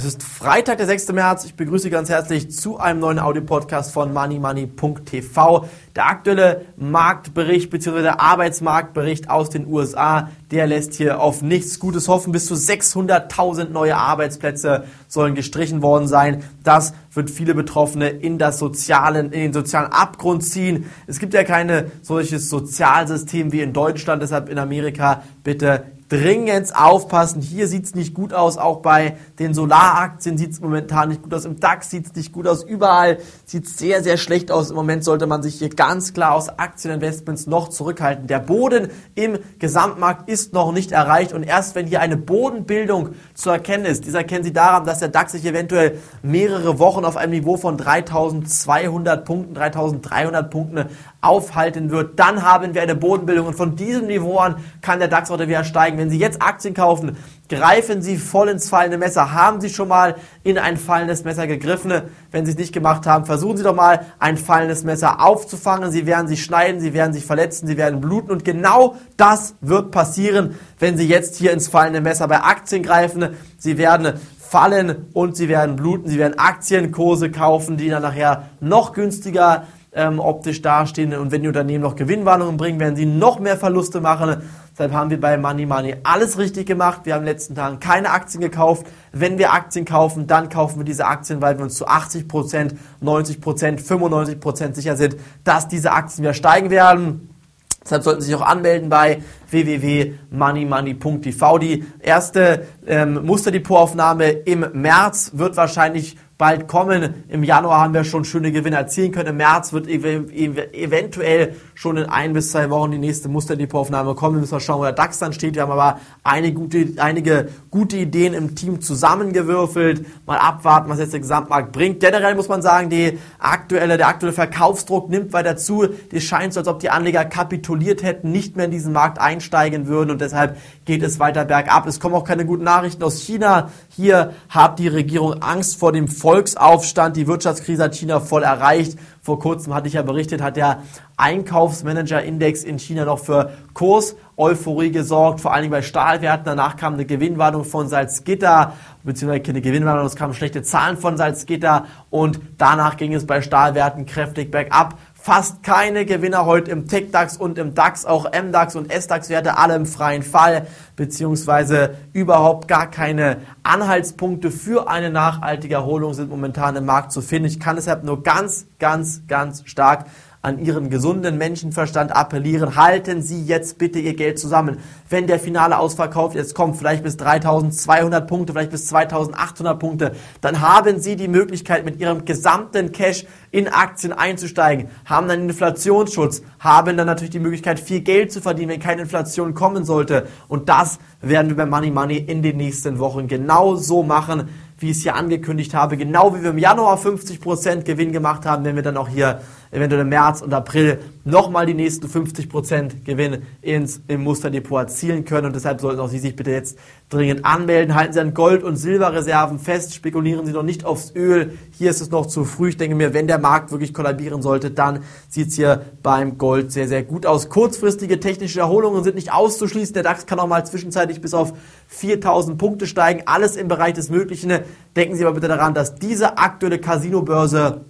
Freitag, der 6. März. Ich begrüße Sie ganz herzlich zu einem neuen Audiopodcast von moneymoney.tv. Der aktuelle Marktbericht bzw. der Arbeitsmarktbericht aus den USA, der lässt hier auf nichts Gutes hoffen. Bis zu 600.000 neue Arbeitsplätze sollen gestrichen worden sein. Das wird viele Betroffene in, das sozialen, in den sozialen Abgrund ziehen. Es gibt ja keine solches Sozialsystem wie in Deutschland, deshalb in Amerika bitte dringend aufpassen. Hier sieht es nicht gut aus, auch bei den Solaraktien sieht es momentan nicht gut aus, im DAX sieht es nicht gut aus, überall sieht es sehr, sehr schlecht aus. Im Moment sollte man sich hier ganz klar aus Aktieninvestments noch zurückhalten. Der Boden im Gesamtmarkt ist noch nicht erreicht und erst wenn hier eine Bodenbildung zu erkennen ist, dies erkennen Sie daran, dass der DAX sich eventuell mehrere Wochen auf einem Niveau von 3200 Punkten, 3300 Punkten aufhalten wird, dann haben wir eine Bodenbildung und von diesem Niveau an kann der DAX heute wieder steigen. Wenn Sie jetzt Aktien kaufen, greifen Sie voll ins fallende Messer. Haben Sie schon mal in ein fallendes Messer gegriffen? Wenn Sie es nicht gemacht haben, versuchen Sie doch mal ein fallendes Messer aufzufangen. Sie werden sich schneiden, Sie werden sich verletzen, Sie werden bluten und genau das wird passieren, wenn Sie jetzt hier ins fallende Messer bei Aktien greifen. Sie werden fallen und sie werden bluten, sie werden Aktienkurse kaufen, die dann nachher noch günstiger ähm, optisch dastehen. Und wenn die Unternehmen noch Gewinnwarnungen bringen, werden sie noch mehr Verluste machen. Deshalb haben wir bei Money Money alles richtig gemacht. Wir haben in den letzten Tagen keine Aktien gekauft. Wenn wir Aktien kaufen, dann kaufen wir diese Aktien, weil wir uns zu 80 Prozent, 90 Prozent, 95 Prozent sicher sind, dass diese Aktien wieder steigen werden. Deshalb sollten Sie sich auch anmelden bei www.moneymoney.tv. Die erste ähm, Musterdepotaufnahme im März wird wahrscheinlich bald kommen. Im Januar haben wir schon schöne Gewinne erzielen können. Im März wird ev ev eventuell schon in ein bis zwei Wochen die nächste Musterdepotaufnahme kommen. Wir müssen mal schauen, wo der DAX dann steht. Wir haben aber einige gute, einige gute Ideen im Team zusammengewürfelt. Mal abwarten, was jetzt der Gesamtmarkt bringt. Generell muss man sagen, die aktuelle, der aktuelle Verkaufsdruck nimmt weiter zu. Es scheint so, als ob die Anleger kapituliert hätten, nicht mehr in diesen Markt einsteigen würden und deshalb geht es weiter bergab. Es kommen auch keine guten Nachrichten aus China. Hier hat die Regierung Angst vor dem Volksaufstand. Die Wirtschaftskrise hat China voll erreicht. Vor kurzem hatte ich ja berichtet, hat der Einkaufsmanager-Index in China noch für Kurseuphorie gesorgt, vor allem bei Stahlwerten. Danach kam eine Gewinnwarnung von Salzgitter, beziehungsweise keine Gewinnwarnung, es kamen schlechte Zahlen von Salzgitter und danach ging es bei Stahlwerten kräftig bergab fast keine Gewinner heute im TechDAX und im DAX, auch MDAX und SDAX-Werte alle im freien Fall, beziehungsweise überhaupt gar keine Anhaltspunkte für eine nachhaltige Erholung sind momentan im Markt zu finden. Ich kann deshalb nur ganz, ganz, ganz stark an Ihren gesunden Menschenverstand appellieren. Halten Sie jetzt bitte Ihr Geld zusammen. Wenn der finale Ausverkauf jetzt kommt, vielleicht bis 3200 Punkte, vielleicht bis 2800 Punkte, dann haben Sie die Möglichkeit, mit Ihrem gesamten Cash in Aktien einzusteigen, haben dann Inflationsschutz, haben dann natürlich die Möglichkeit, viel Geld zu verdienen, wenn keine Inflation kommen sollte. Und das werden wir bei Money Money in den nächsten Wochen genau so machen, wie ich es hier angekündigt habe. Genau wie wir im Januar 50% Gewinn gemacht haben, wenn wir dann auch hier eventuell im März und April nochmal die nächsten 50% Gewinn ins, im Musterdepot erzielen können. Und deshalb sollten auch Sie sich bitte jetzt dringend anmelden. Halten Sie an Gold- und Silberreserven fest. Spekulieren Sie noch nicht aufs Öl. Hier ist es noch zu früh. Ich denke mir, wenn der Markt wirklich kollabieren sollte, dann sieht es hier beim Gold sehr, sehr gut aus. Kurzfristige technische Erholungen sind nicht auszuschließen. Der DAX kann auch mal zwischenzeitlich bis auf 4000 Punkte steigen. Alles im Bereich des Möglichen. Denken Sie aber bitte daran, dass diese aktuelle Casino-Börse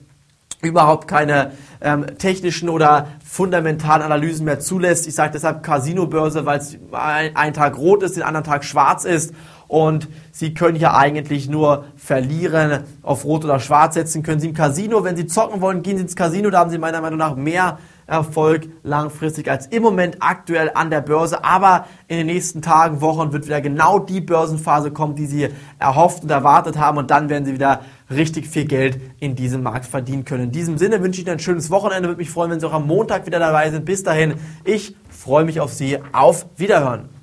überhaupt keine ähm, technischen oder fundamentalen Analysen mehr zulässt. Ich sage deshalb Casino-Börse, weil es ein, ein Tag rot ist, den anderen Tag schwarz ist und Sie können hier eigentlich nur verlieren. Auf Rot oder Schwarz setzen können Sie im Casino. Wenn Sie zocken wollen, gehen Sie ins Casino. Da haben Sie meiner Meinung nach mehr Erfolg langfristig als im Moment aktuell an der Börse. Aber in den nächsten Tagen, Wochen wird wieder genau die Börsenphase kommen, die Sie erhofft und erwartet haben. Und dann werden Sie wieder richtig viel Geld in diesem Markt verdienen können. In diesem Sinne wünsche ich Ihnen ein schönes Wochenende. Würde mich freuen, wenn Sie auch am Montag wieder dabei sind. Bis dahin, ich freue mich auf Sie. Auf Wiederhören.